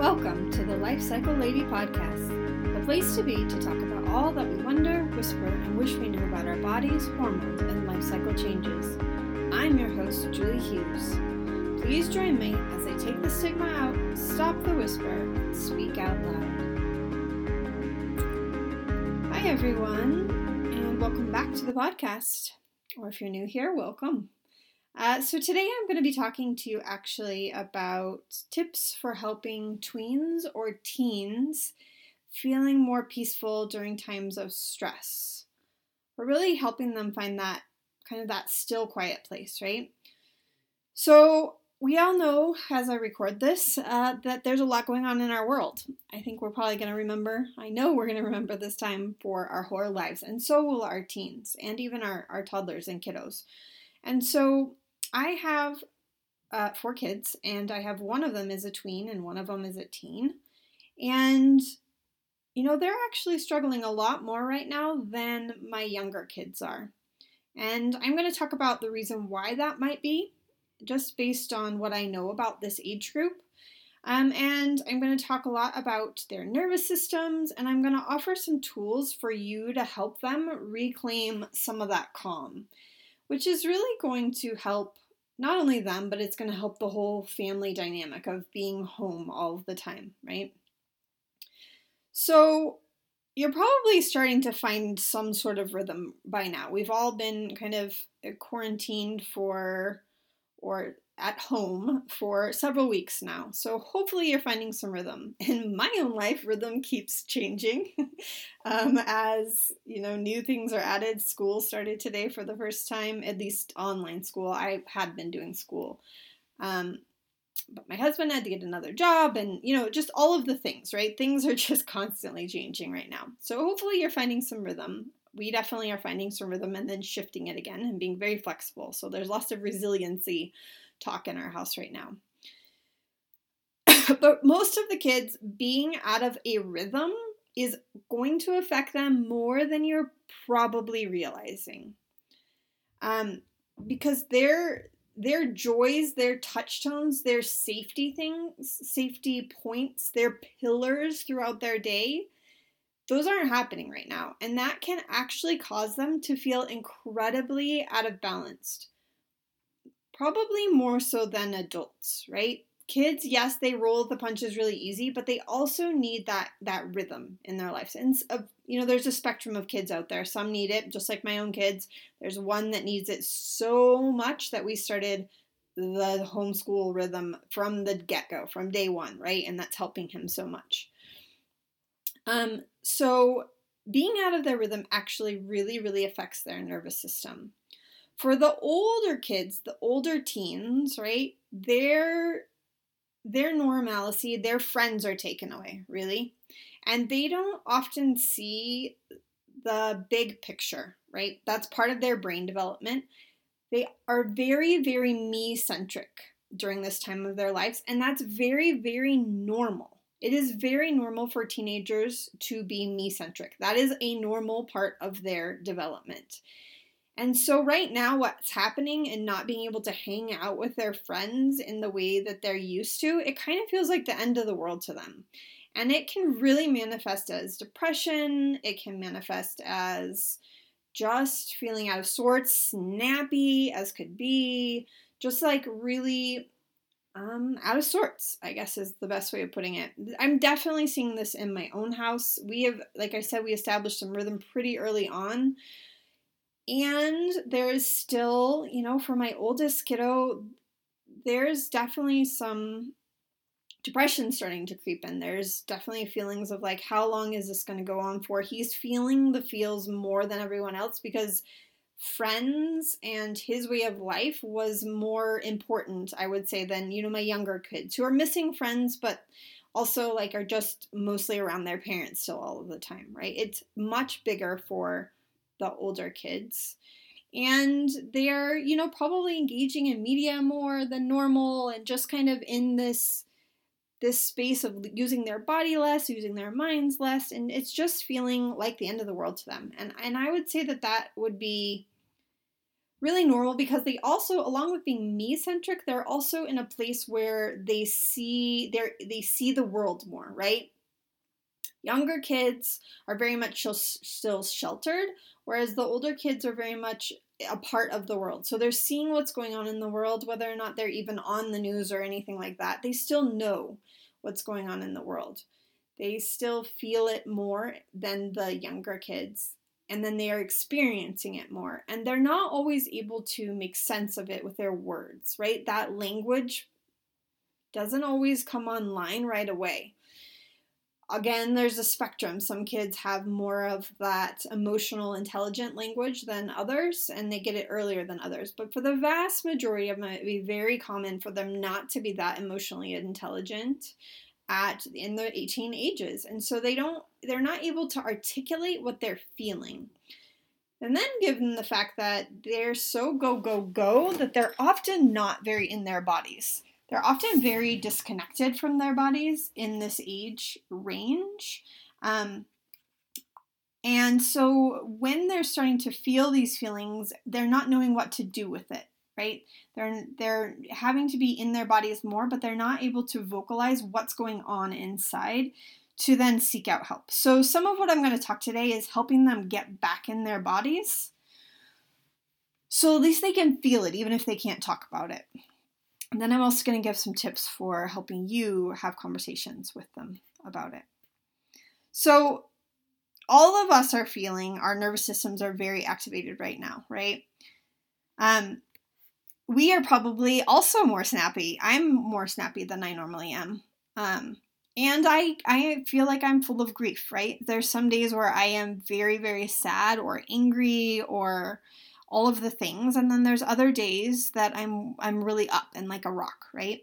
Welcome to the Life Cycle Lady podcast, the place to be to talk about all that we wonder, whisper, and wish we knew about our bodies, hormones, and life cycle changes. I'm your host, Julie Hughes. Please join me as I take the stigma out, stop the whisper, and speak out loud. Hi, everyone, and welcome back to the podcast. Or if you're new here, welcome. Uh, so, today I'm going to be talking to you actually about tips for helping tweens or teens feeling more peaceful during times of stress. Or really helping them find that kind of that still quiet place, right? So, we all know as I record this uh, that there's a lot going on in our world. I think we're probably going to remember, I know we're going to remember this time for our whole lives, and so will our teens and even our, our toddlers and kiddos. And so I have uh, four kids, and I have one of them is a tween and one of them is a teen. And, you know, they're actually struggling a lot more right now than my younger kids are. And I'm going to talk about the reason why that might be, just based on what I know about this age group. Um, and I'm going to talk a lot about their nervous systems, and I'm going to offer some tools for you to help them reclaim some of that calm, which is really going to help not only them, but it's going to help the whole family dynamic of being home all the time, right? So, you're probably starting to find some sort of rhythm by now. We've all been kind of quarantined for or at home for several weeks now. So hopefully you're finding some rhythm. In my own life, rhythm keeps changing um, as you know new things are added. School started today for the first time, at least online school. I had been doing school. Um, but my husband had to get another job and you know just all of the things right things are just constantly changing right now so hopefully you're finding some rhythm we definitely are finding some rhythm and then shifting it again and being very flexible so there's lots of resiliency talk in our house right now. but most of the kids being out of a rhythm is going to affect them more than you're probably realizing. Um, because their their joys, their touchstones, their safety things, safety points, their pillars throughout their day, those aren't happening right now. And that can actually cause them to feel incredibly out of balance probably more so than adults, right? Kids, yes, they roll the punches really easy, but they also need that that rhythm in their lives. And uh, you know, there's a spectrum of kids out there. Some need it, just like my own kids. There's one that needs it so much that we started the homeschool rhythm from the get-go, from day one, right? And that's helping him so much. Um, so being out of their rhythm actually really, really affects their nervous system. For the older kids, the older teens, right? Their their normalcy, their friends are taken away, really. And they don't often see the big picture, right? That's part of their brain development. They are very, very me centric during this time of their lives, and that's very, very normal. It is very normal for teenagers to be me centric. That is a normal part of their development. And so, right now, what's happening and not being able to hang out with their friends in the way that they're used to, it kind of feels like the end of the world to them. And it can really manifest as depression, it can manifest as just feeling out of sorts, snappy as could be, just like really um, out of sorts, I guess is the best way of putting it. I'm definitely seeing this in my own house. We have, like I said, we established some rhythm pretty early on. And there's still, you know, for my oldest kiddo, there's definitely some depression starting to creep in. There's definitely feelings of like, how long is this going to go on for? He's feeling the feels more than everyone else because friends and his way of life was more important, I would say, than, you know, my younger kids who are missing friends, but also like are just mostly around their parents still all of the time, right? It's much bigger for the older kids. And they're, you know, probably engaging in media more than normal and just kind of in this this space of using their body less, using their minds less, and it's just feeling like the end of the world to them. And and I would say that that would be really normal because they also along with being me centric they're also in a place where they see they they see the world more right younger kids are very much still sheltered whereas the older kids are very much a part of the world. So they're seeing what's going on in the world whether or not they're even on the news or anything like that. They still know what's going on in the world. They still feel it more than the younger kids and then they are experiencing it more. And they're not always able to make sense of it with their words right? That language doesn't always come online right away again there's a spectrum. Some kids have more of that emotional intelligent language than others and they get it earlier than others. But for the vast majority of them it would be very common for them not to be that emotionally intelligent at in the 18 ages. And so they don't they're not able to articulate what they're feeling. And then given the fact that they're so go go go that they're often not very in their bodies they're often very disconnected from their bodies in this age range um, and so when they're starting to feel these feelings they're not knowing what to do with it right? They're they're having to be in their bodies more, but they're not able to vocalize what's going on inside to then seek out help. So some of what I'm going to talk today is helping them get back in their bodies. So at least they can feel it even if they can't talk about it. And then I'm also going to give some tips for helping you have conversations with them about it. So all of us are feeling our nervous systems are very activated right now, right? Um, we are probably also more snappy. I'm more snappy than I normally am. Um, and I I feel like I'm full of grief, right? There's some days where I am very very sad or angry or all of the things and then there's other days that I'm I'm really up and like a rock, right?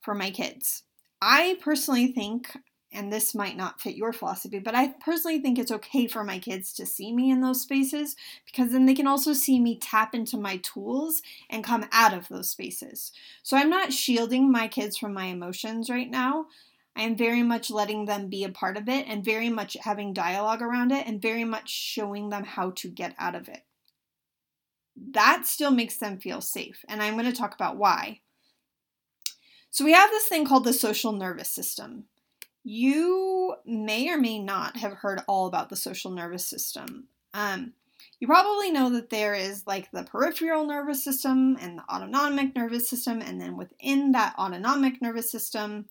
For my kids. I personally think and this might not fit your philosophy, but I personally think it's okay for my kids to see me in those spaces because then they can also see me tap into my tools and come out of those spaces. So I'm not shielding my kids from my emotions right now. I am very much letting them be a part of it and very much having dialogue around it and very much showing them how to get out of it. That still makes them feel safe, and I'm going to talk about why. So, we have this thing called the social nervous system. You may or may not have heard all about the social nervous system. Um, you probably know that there is like the peripheral nervous system and the autonomic nervous system, and then within that autonomic nervous system,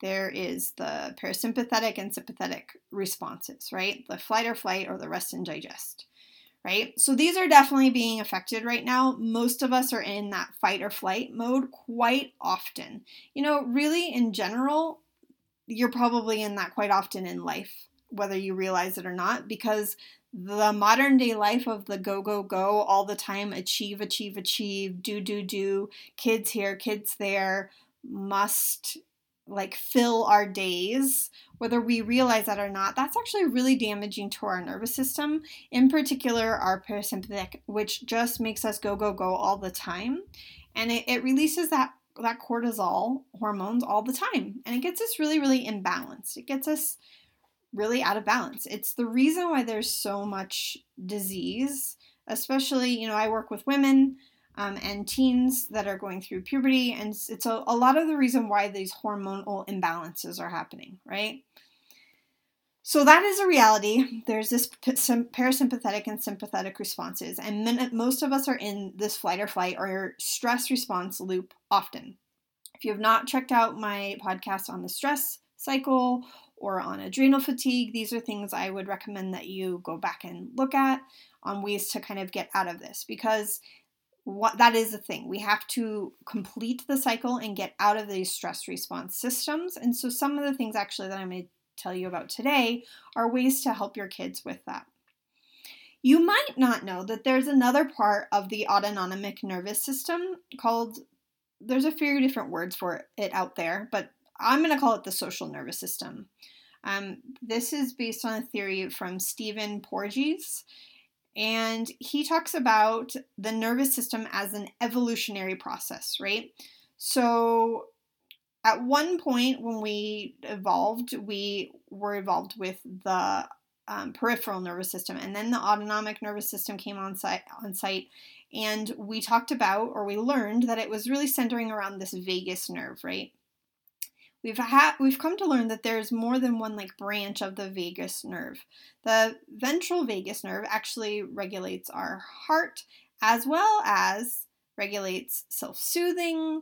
there is the parasympathetic and sympathetic responses, right? The flight or flight or the rest and digest, right? So these are definitely being affected right now. Most of us are in that fight or flight mode quite often. You know, really in general, you're probably in that quite often in life, whether you realize it or not, because the modern day life of the go, go, go all the time, achieve, achieve, achieve, do, do, do, kids here, kids there, must like fill our days, whether we realize that or not, that's actually really damaging to our nervous system, in particular our parasympathetic, which just makes us go, go, go all the time. And it, it releases that that cortisol hormones all the time and it gets us really really imbalanced it gets us really out of balance it's the reason why there's so much disease especially you know i work with women um, and teens that are going through puberty and it's a, a lot of the reason why these hormonal imbalances are happening right so that is a reality. There's this parasympathetic and sympathetic responses, and most of us are in this flight or flight or stress response loop often. If you have not checked out my podcast on the stress cycle or on adrenal fatigue, these are things I would recommend that you go back and look at on ways to kind of get out of this because what that is the thing. We have to complete the cycle and get out of these stress response systems. And so some of the things actually that I'm going to tell you about today are ways to help your kids with that. You might not know that there's another part of the autonomic nervous system called, there's a few different words for it out there, but I'm going to call it the social nervous system. Um, this is based on a theory from Stephen Porges, and he talks about the nervous system as an evolutionary process, right? So, at one point when we evolved, we were evolved with the um, peripheral nervous system, and then the autonomic nervous system came on site. On site, And we talked about, or we learned, that it was really centering around this vagus nerve, right? We've had we've come to learn that there's more than one like branch of the vagus nerve. The ventral vagus nerve actually regulates our heart as well as regulates self-soothing,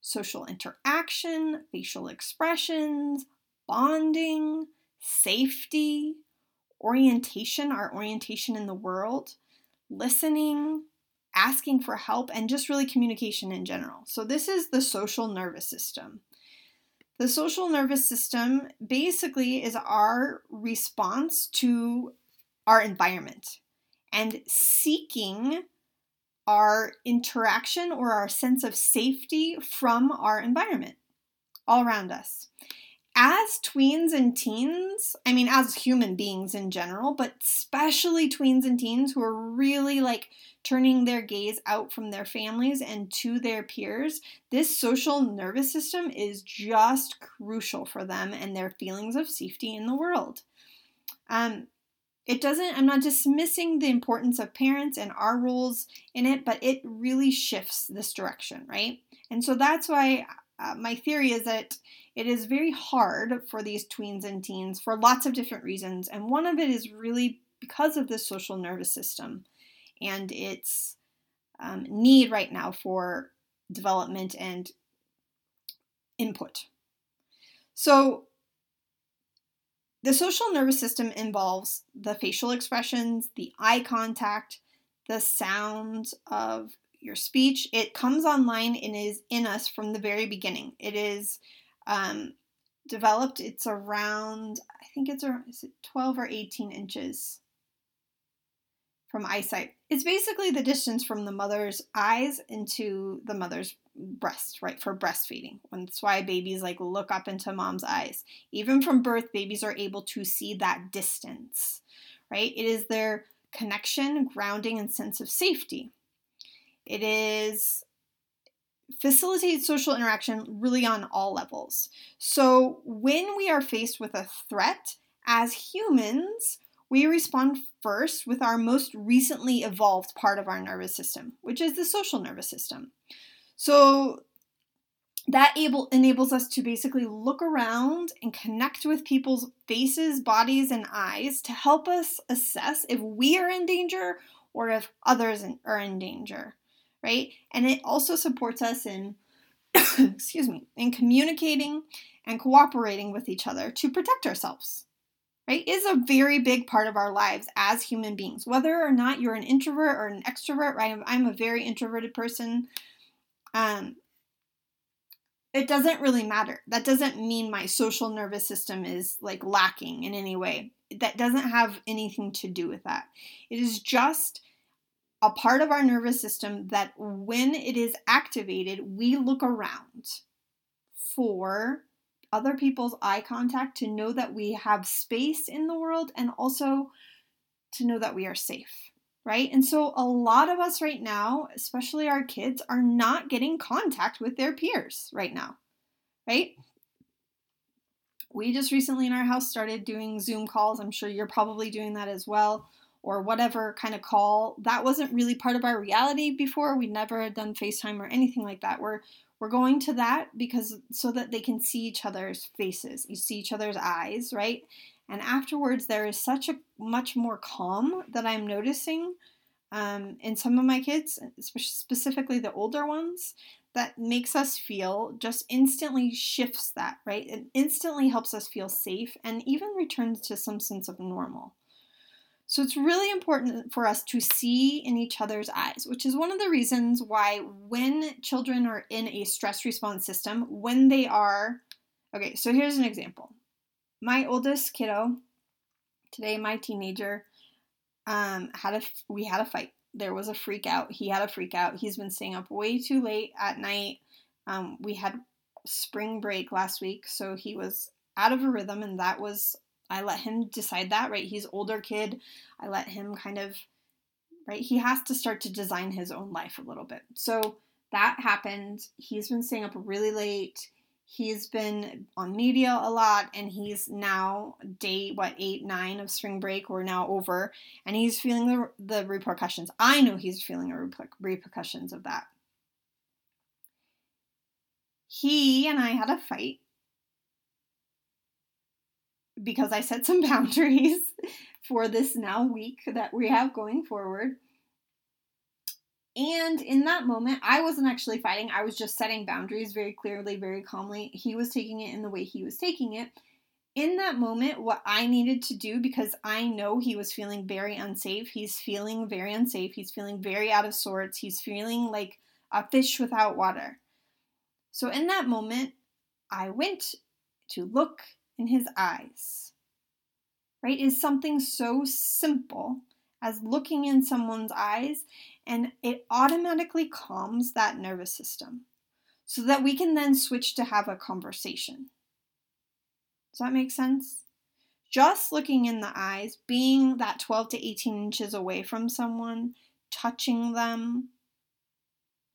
social interaction, facial expressions, bonding, safety, orientation, our orientation in the world, listening, asking for help, and just really communication in general. So, this is the social nervous system. The social nervous system basically is our response to our environment and seeking our interaction or our sense of safety from our environment all around us as tweens and teens, I mean, as human beings in general, but especially tweens and teens who are really like turning their gaze out from their families and to their peers, this social nervous system is just crucial for them and their feelings of safety in the world. Um, it doesn't, I'm not dismissing the importance of parents and our roles in it, but it really shifts this direction, right? And so that's why uh, my theory is that it is very hard for these tweens and teens for lots of different reasons, and one of it is really because of the social nervous system and its um, need right now for development and input. So, the social nervous system involves the facial expressions, the eye contact, the sounds of your speech. It comes online and is in us from the very beginning. It is um, developed. It's around, I think it's around, it 12 or 18 inches from eyesight. It's basically the distance from the mother's eyes into the mother's breast, right, for breastfeeding. That's why babies like look up into mom's eyes. Even from birth, babies are able to see that distance, right? It is their connection, grounding, and sense of safety. It is facilitates social interaction really on all levels. So, when we are faced with a threat, as humans, we respond first with our most recently evolved part of our nervous system, which is the social nervous system. So, that able enables us to basically look around and connect with people's faces, bodies, and eyes to help us assess if we are in danger or if others are in danger right? And it also supports us in, excuse me, in communicating and cooperating with each other to protect ourselves, right? Is a very big part of our lives as human beings. Whether or not you're an introvert or an extrovert, right? I'm a very introverted person. Um, it doesn't really matter. That doesn't mean my social nervous system is like lacking in any way. That doesn't have anything to do with that. It is just a part of our nervous system that when it is activated, we look around for other people's eye contact to know that we have space in the world and also to know that we are safe, right? And so a lot of us right now, especially our kids, are not getting contact with their peers right now, right? We just recently in our house started doing Zoom calls. I'm sure you're probably doing that as well or whatever kind of call. That wasn't really part of our reality before. We never had done FaceTime or anything like that. We're we're going to that because so that they can see each other's faces. You see each other's eyes, right? And afterwards, there is such a much more calm that I'm noticing um, in some of my kids, specifically the older ones, that makes us feel just instantly shifts that, right? It instantly helps us feel safe and even returns to some sense of normal. So it's really important for us to see in each other's eyes, which is one of the reasons why when children are in a stress response system, when they are okay, so here's an example. My oldest kiddo, today my teenager, um, had a we had a fight. There was a freak out. He had a freak out. He's been staying up way too late at night. Um, we had spring break last week, so he was out of a rhythm, and that was I let him decide that, right? He's older kid. I let him kind of right? He has to start to design his own life a little bit. So that happened. He's been staying up really late. He's been on media a lot and he's now day what eight nine of spring break. We're now over and he's feeling the, the repercussions. I know he's feeling the repercussions of that. He and I had a fight because I set some boundaries for this now week that we have going forward. And in that moment, I wasn't actually fighting. I was just setting boundaries very clearly, very calmly. He was taking it in the way he was taking it. In that moment, what I needed to do, because I know he was feeling very unsafe, he's feeling very unsafe, he's feeling very out of sorts, he's feeling like a fish without water. So in that moment, I went to look in his eyes. Right? Is something so simple as looking in someone's eyes and it automatically calms that nervous system so that we can then switch to have a conversation. Does that make sense? Just looking in the eyes, being that 12 to 18 inches away from someone, touching them,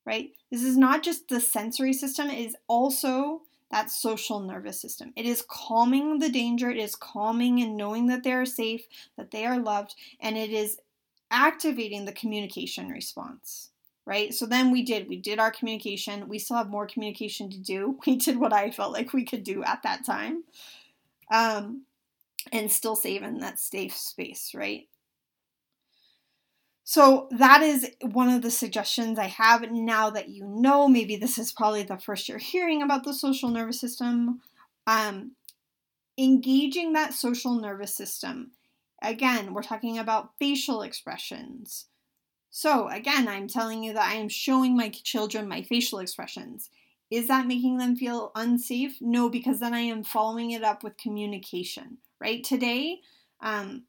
right? This is not just the sensory system, it is also that social nervous system. It is calming the danger, it is calming and knowing that they are safe, that they are loved, and it is activating the communication response right? So then we did we did our communication. We still have more communication to do. We did what i felt like we could do at that time um and still save in that safe space right so that is one of the suggestions i have now that you know maybe this is probably the first you're hearing about the social nervous system um engaging that social nervous system Again, we're talking about facial expressions. So, again, I'm telling you that I am showing my children my facial expressions. Is that making them feel unsafe? No, because then I am following it up with communication, right? Today, um,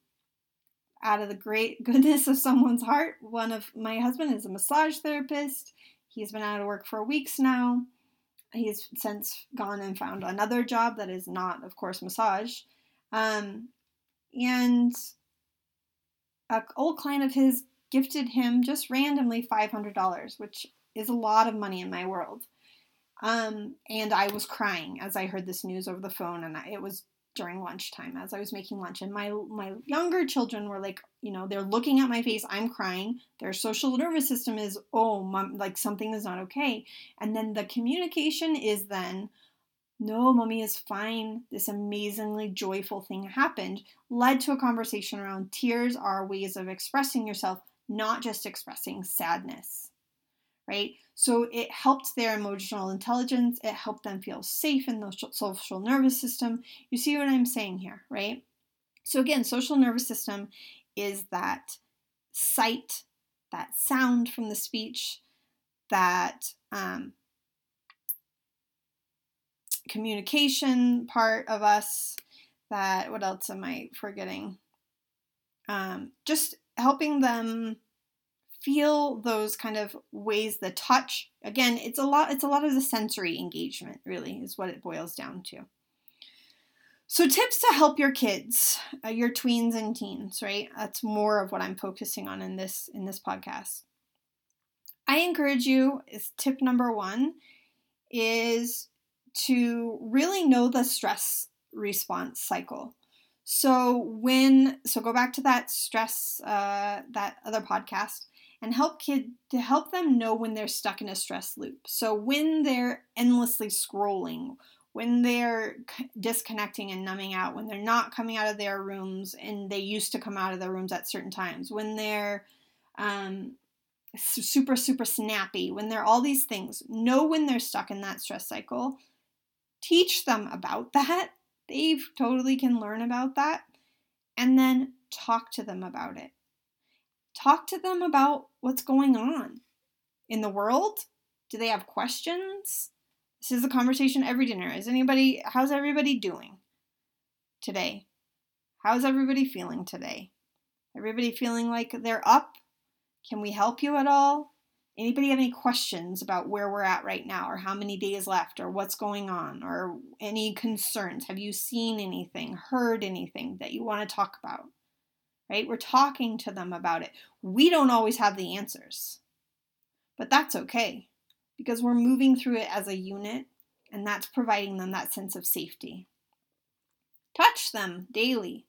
out of the great goodness of someone's heart, one of my husband is a massage therapist. He's been out of work for weeks now. He's since gone and found another job that is not, of course, massage. Um, and an old client of his gifted him just randomly $500, which is a lot of money in my world. Um, and I was crying as I heard this news over the phone, and it was during lunchtime as I was making lunch. And my my younger children were like, you know, they're looking at my face. I'm crying. Their social nervous system is, oh, mom, like something is not okay. And then the communication is then, no, mommy is fine. This amazingly joyful thing happened, led to a conversation around tears are ways of expressing yourself, not just expressing sadness. Right? So it helped their emotional intelligence, it helped them feel safe in the social nervous system. You see what I'm saying here, right? So again, social nervous system is that sight, that sound from the speech, that um, communication part of us that what else am i forgetting um, just helping them feel those kind of ways the touch. Again it's a lot it's a lot of the sensory engagement really is what it boils down to. So tips to help your kids uh, your tweens and teens right? That's more of what i'm focusing on in this in this podcast. I encourage you is tip number one is to really know the stress response cycle. So when so go back to that stress uh, that other podcast and help kid to help them know when they're stuck in a stress loop. So when they're endlessly scrolling, when they're disconnecting and numbing out, when they're not coming out of their rooms and they used to come out of their rooms at certain times, when they're um, super super snappy, when they're all these things, know when they're stuck in that stress cycle teach them about that. They totally can learn about that. And then talk to them about it. Talk to them about what's going on in the world. Do they have questions? This is a conversation every dinner. Is anybody, how's everybody doing today? How's everybody feeling today? Everybody feeling like they're up? Can we help you at all? Anybody have any questions about where we're at right now, or how many days left, or what's going on, or any concerns? Have you seen anything, heard anything that you want to talk about? Right? We're talking to them about it. We don't always have the answers, but that's okay because we're moving through it as a unit And that's providing them that sense of safety. Touch them daily.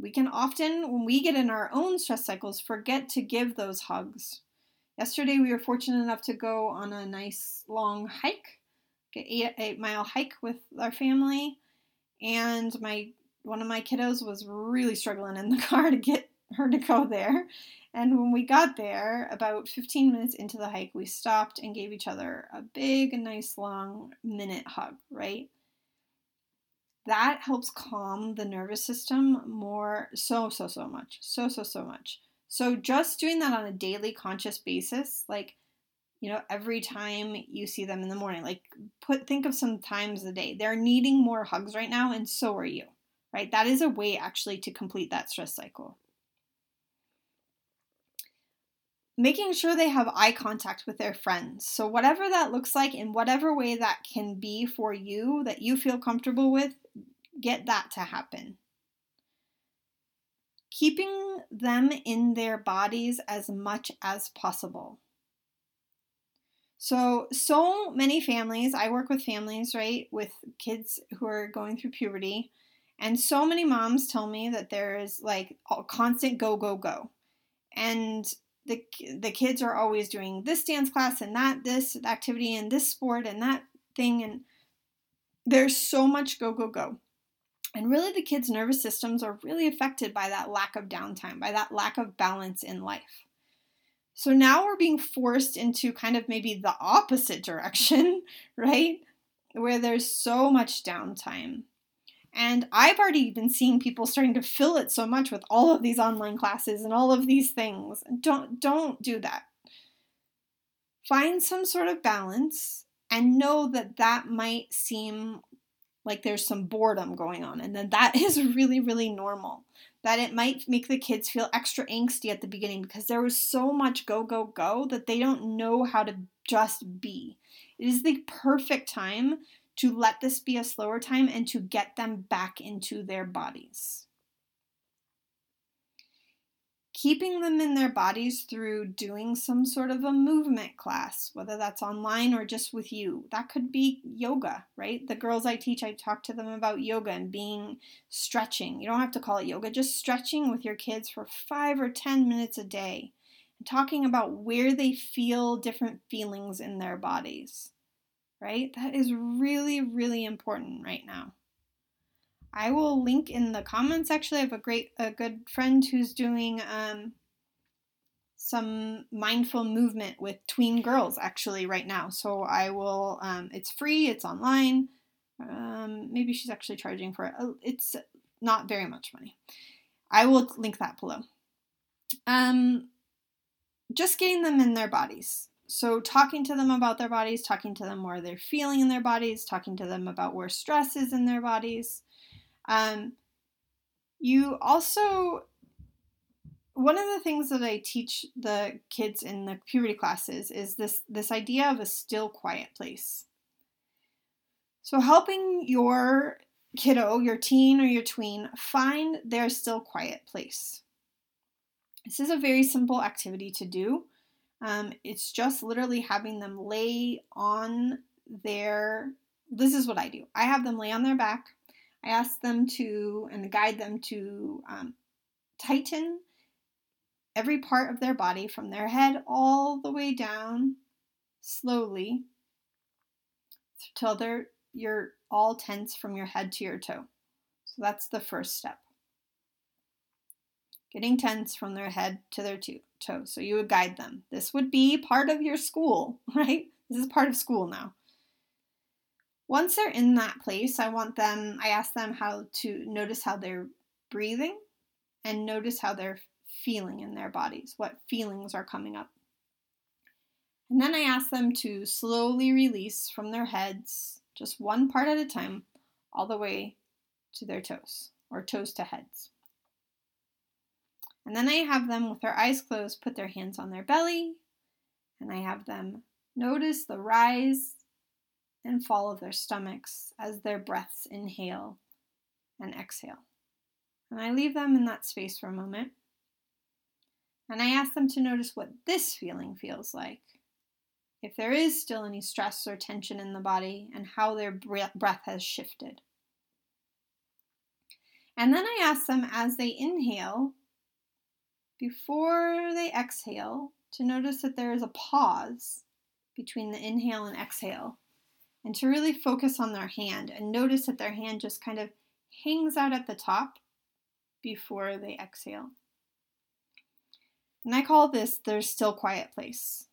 We can often, when we get in our own stress cycles, forget to give those hugs. Yesterday, we were fortunate enough to go on a nice long hike, eight, eight mile hike with our family, and my one of my kiddos was really struggling in the car to get her to go there. And when we got there, about 15 minutes into the hike, we stopped and gave each other a big, nice, long minute hug, right? That helps calm the nervous system more, so, so, so much. So, so, so much. So, just doing that on a daily conscious basis, like, you know, every time you see them in the morning, like, put, think of some times a day. They're needing more hugs right now, and so are you, right? That is a way actually to complete that stress cycle. making sure they have eye contact with their friends. So, whatever that looks like, in whatever way that can be for you that you feel comfortable with, get that to happen. Keeping them in their bodies as much as possible. So, so many families, I work with families, right, with kids who are going through puberty, and so many moms tell me that there is like a constant go, go, go. And the the kids are always doing this dance class and that this activity and this sport and that thing and there's so much go go go. And really the kids nervous systems are really affected by that lack of downtime by that lack of balance in life. So now we're being forced into kind of maybe the opposite direction right? Where there's so much downtime and I've already been seeing people starting to fill it so much with all of these online classes and all of these things. Don't don't do that. Find some sort of balance and know that that might seem like there's some boredom going on and then that is really really normal. That it might make the kids feel extra angsty at the beginning because there was so much go go go that they don't know how to just be. It is the perfect time to let this be a slower time and to get them back into their bodies. Keeping them in their bodies through doing some sort of a movement class, whether that's online or just with you. That could be yoga, right? The girls I teach, I talk to them about yoga and being stretching. You don't have to call it yoga, just stretching with your kids for five or 10 minutes a day and talking about where they feel different feelings in their bodies right? That is really, really important right now. I will link in the comments. Actually, I have a great, a good friend who's doing um, some mindful movement with tween girls actually right now. So I will. Um, it's free. It's online. Um, maybe she's actually charging for it. Oh, it's not very much money. I will link that below. Um, just getting them in their bodies. So, talking to them about their bodies, talking to them where they're feeling in their bodies, talking to them about where stress is in their bodies. Um, you also, one of the things that I teach the kids in the puberty classes is this, this idea of a still, quiet place. So, helping your kiddo, your teen or your tween, find their still, quiet place. This is a very simple activity to do. Um, it's just literally having them lay on their. This is what I do. I have them lay on their back. I ask them to and guide them to um, tighten every part of their body from their head all the way down slowly till they're you're all tense from your head to your toe. So that's the first step getting tense from their head to their So you would guide them. This would be part of your school, right? This is part of school now. Once they're in that place, I want them, I ask them how to notice how they're breathing and notice how they're feeling in their bodies, what feelings are coming up. And then I ask them to slowly release from their heads, just one part at a time, all the way to their toes or toes to heads. And then I have them with their eyes closed put their hands on their belly, and I have them notice the rise and fall of their stomachs as their breaths inhale and exhale. And I leave them in that space for a moment. And I ask them to notice what this feeling feels like if there is still any stress or tension in the body, and how their breath has shifted. And then I ask them as they inhale, before they exhale, to notice that there is a pause between the inhale and exhale, and to really focus on their hand and notice that their hand just kind of hangs out at the top before they exhale. And I call this their still quiet place.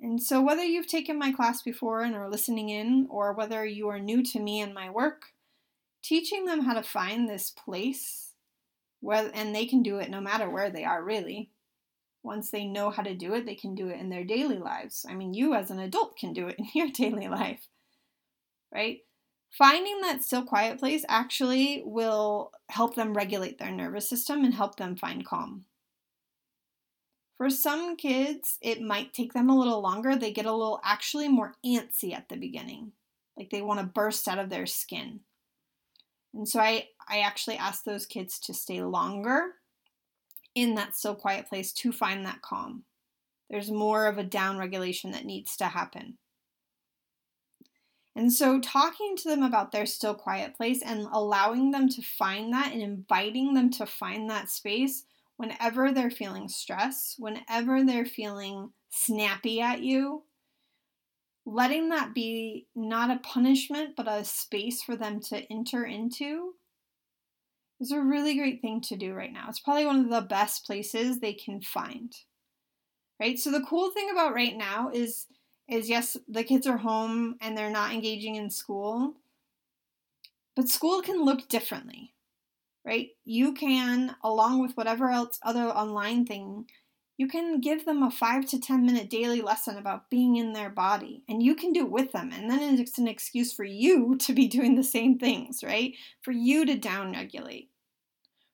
And so, whether you've taken my class before and are listening in, or whether you are new to me and my work, teaching them how to find this place, where, and they can do it no matter where they are, really. Once they know how to do it, they can do it in their daily lives. I mean, you as an adult can do it in your daily life, right? Finding that still quiet place actually will help them regulate their nervous system and help them find calm. For some kids, it might take them a little longer. They get a little actually more antsy at the beginning, like they want to burst out of their skin. And so I, I actually ask those kids to stay longer in that still quiet place to find that calm. There's more of a down regulation that needs to happen. And so, talking to them about their still quiet place and allowing them to find that and inviting them to find that space whenever they're feeling stress, whenever they're feeling snappy at you, letting that be not a punishment but a space for them to enter into is a really great thing to do right now. It's probably one of the best places they can find. Right? So the cool thing about right now is is yes, the kids are home and they're not engaging in school. But school can look differently. Right? You can along with whatever else other online thing you can give them a five to 10 minute daily lesson about being in their body, and you can do it with them. And then it's an excuse for you to be doing the same things, right? For you to downregulate,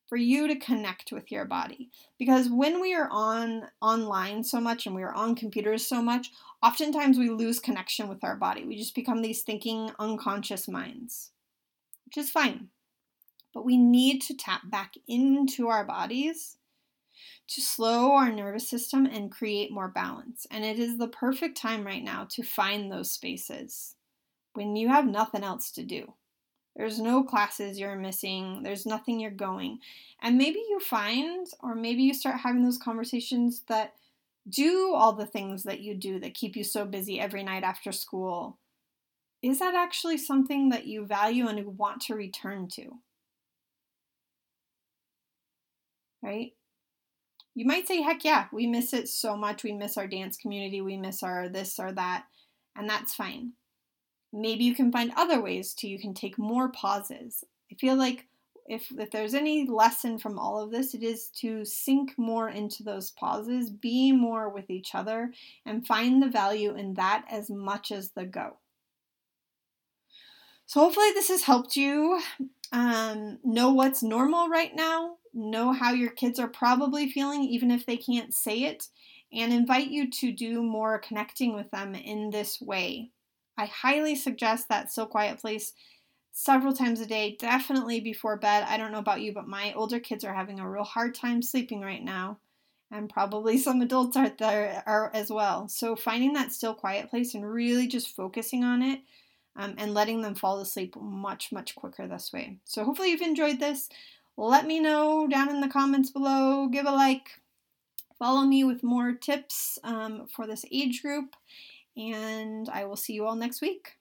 for you to connect with your body. Because when we are on online so much and we are on computers so much, oftentimes we lose connection with our body. We just become these thinking, unconscious minds, which is fine. But we need to tap back into our bodies to slow our nervous system and create more balance. And it is the perfect time right now to find those spaces when you have nothing else to do. There's no classes you're missing, there's nothing you're going. And maybe you find, or maybe you start having those conversations that do all the things that you do that keep you so busy every night after school. Is that actually something that you value and want to return to? Right? You might say, heck yeah, we miss it so much. We miss our dance community. We miss our this or that. And that's fine. Maybe you can find other ways to, you can take more pauses. I feel like if, if there's any lesson from all of this, it is to sink more into those pauses, be more with each other, and find the value in that as much as the go. So, hopefully, this has helped you um, know what's normal right now, know how your kids are probably feeling, even if they can't say it, and invite you to do more connecting with them in this way. I highly suggest that Still Quiet Place several times a day, definitely before bed. I don't know about you, but my older kids are having a real hard time sleeping right now. And probably some adults are there are as well. So finding that still quiet place and really just focusing on it um, and letting them fall asleep much, much quicker this way. So hopefully you've enjoyed this. Let me know down in the comments below. Give a like. Follow me with more tips um, for this age group. And I will see you all next week.